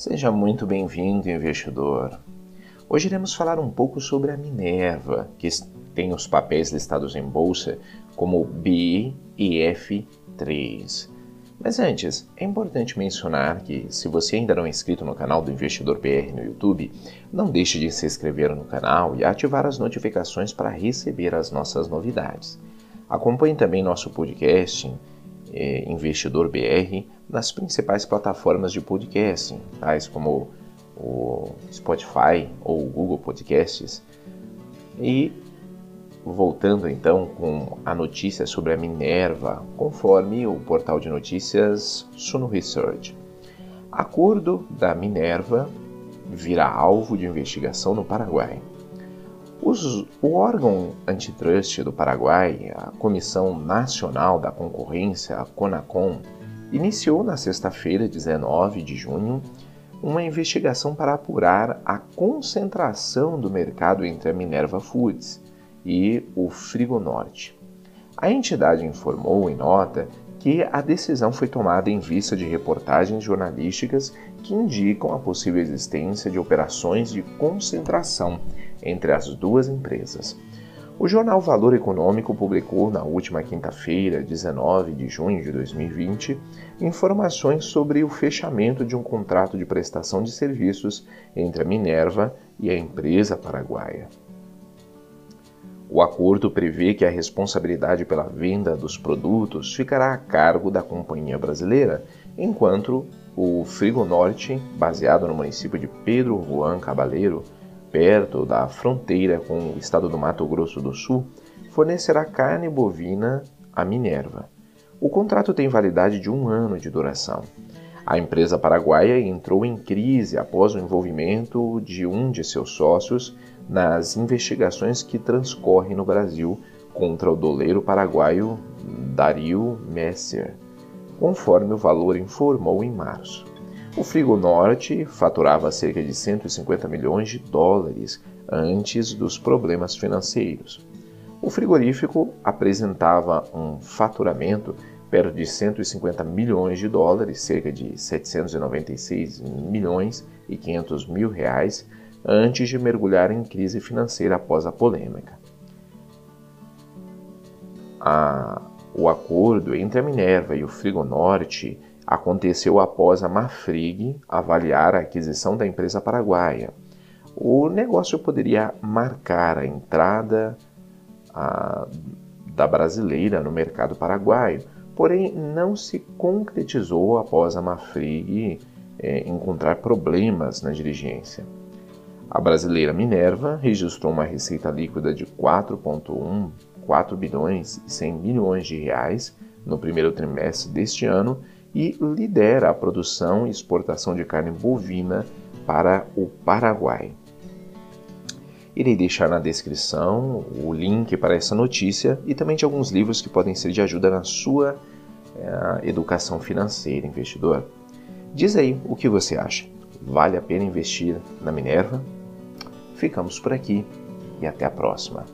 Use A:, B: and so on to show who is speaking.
A: Seja muito bem-vindo, investidor. Hoje iremos falar um pouco sobre a Minerva, que tem os papéis listados em bolsa como B e F3. Mas antes, é importante mencionar que, se você ainda não é inscrito no canal do Investidor BR no YouTube, não deixe de se inscrever no canal e ativar as notificações para receber as nossas novidades. Acompanhe também nosso podcast eh, Investidor BR nas principais plataformas de podcasting, tais como o Spotify ou o Google Podcasts. E voltando então com a notícia sobre a Minerva, conforme o portal de notícias Suno Research. Acordo da Minerva virá alvo de investigação no Paraguai. Os, o órgão antitrust do Paraguai, a Comissão Nacional da Concorrência, a CONACON, iniciou na sexta-feira, 19 de junho, uma investigação para apurar a concentração do mercado entre a Minerva Foods e o Frigonorte. A entidade informou em nota que a decisão foi tomada em vista de reportagens jornalísticas que indicam a possível existência de operações de concentração entre as duas empresas. O jornal Valor Econômico publicou na última quinta-feira, 19 de junho de 2020, informações sobre o fechamento de um contrato de prestação de serviços entre a Minerva e a empresa paraguaia. O acordo prevê que a responsabilidade pela venda dos produtos ficará a cargo da companhia brasileira, enquanto o Frigo Norte, baseado no município de Pedro Juan Cabaleiro, perto da fronteira com o estado do Mato Grosso do Sul, fornecerá carne bovina à Minerva. O contrato tem validade de um ano de duração. A empresa paraguaia entrou em crise após o envolvimento de um de seus sócios nas investigações que transcorrem no Brasil contra o doleiro paraguaio Dario Messer, conforme o valor informou em março. O Frigo Norte faturava cerca de 150 milhões de dólares antes dos problemas financeiros. O frigorífico apresentava um faturamento perto de 150 milhões de dólares, cerca de 796 milhões e 500 mil reais, antes de mergulhar em crise financeira após a polêmica. A, o acordo entre a Minerva e o Frigo Norte aconteceu após a Mafrig avaliar a aquisição da empresa paraguaia. O negócio poderia marcar a entrada a, da brasileira no mercado paraguaio, porém não se concretizou após a Mafrig é, encontrar problemas na dirigência. A brasileira Minerva registrou uma receita líquida de 4,1 4 bilhões e 100 milhões de reais no primeiro trimestre deste ano e lidera a produção e exportação de carne bovina para o Paraguai. Irei deixar na descrição o link para essa notícia e também de alguns livros que podem ser de ajuda na sua é, educação financeira, investidor. Diz aí o que você acha. Vale a pena investir na Minerva? Ficamos por aqui e até a próxima.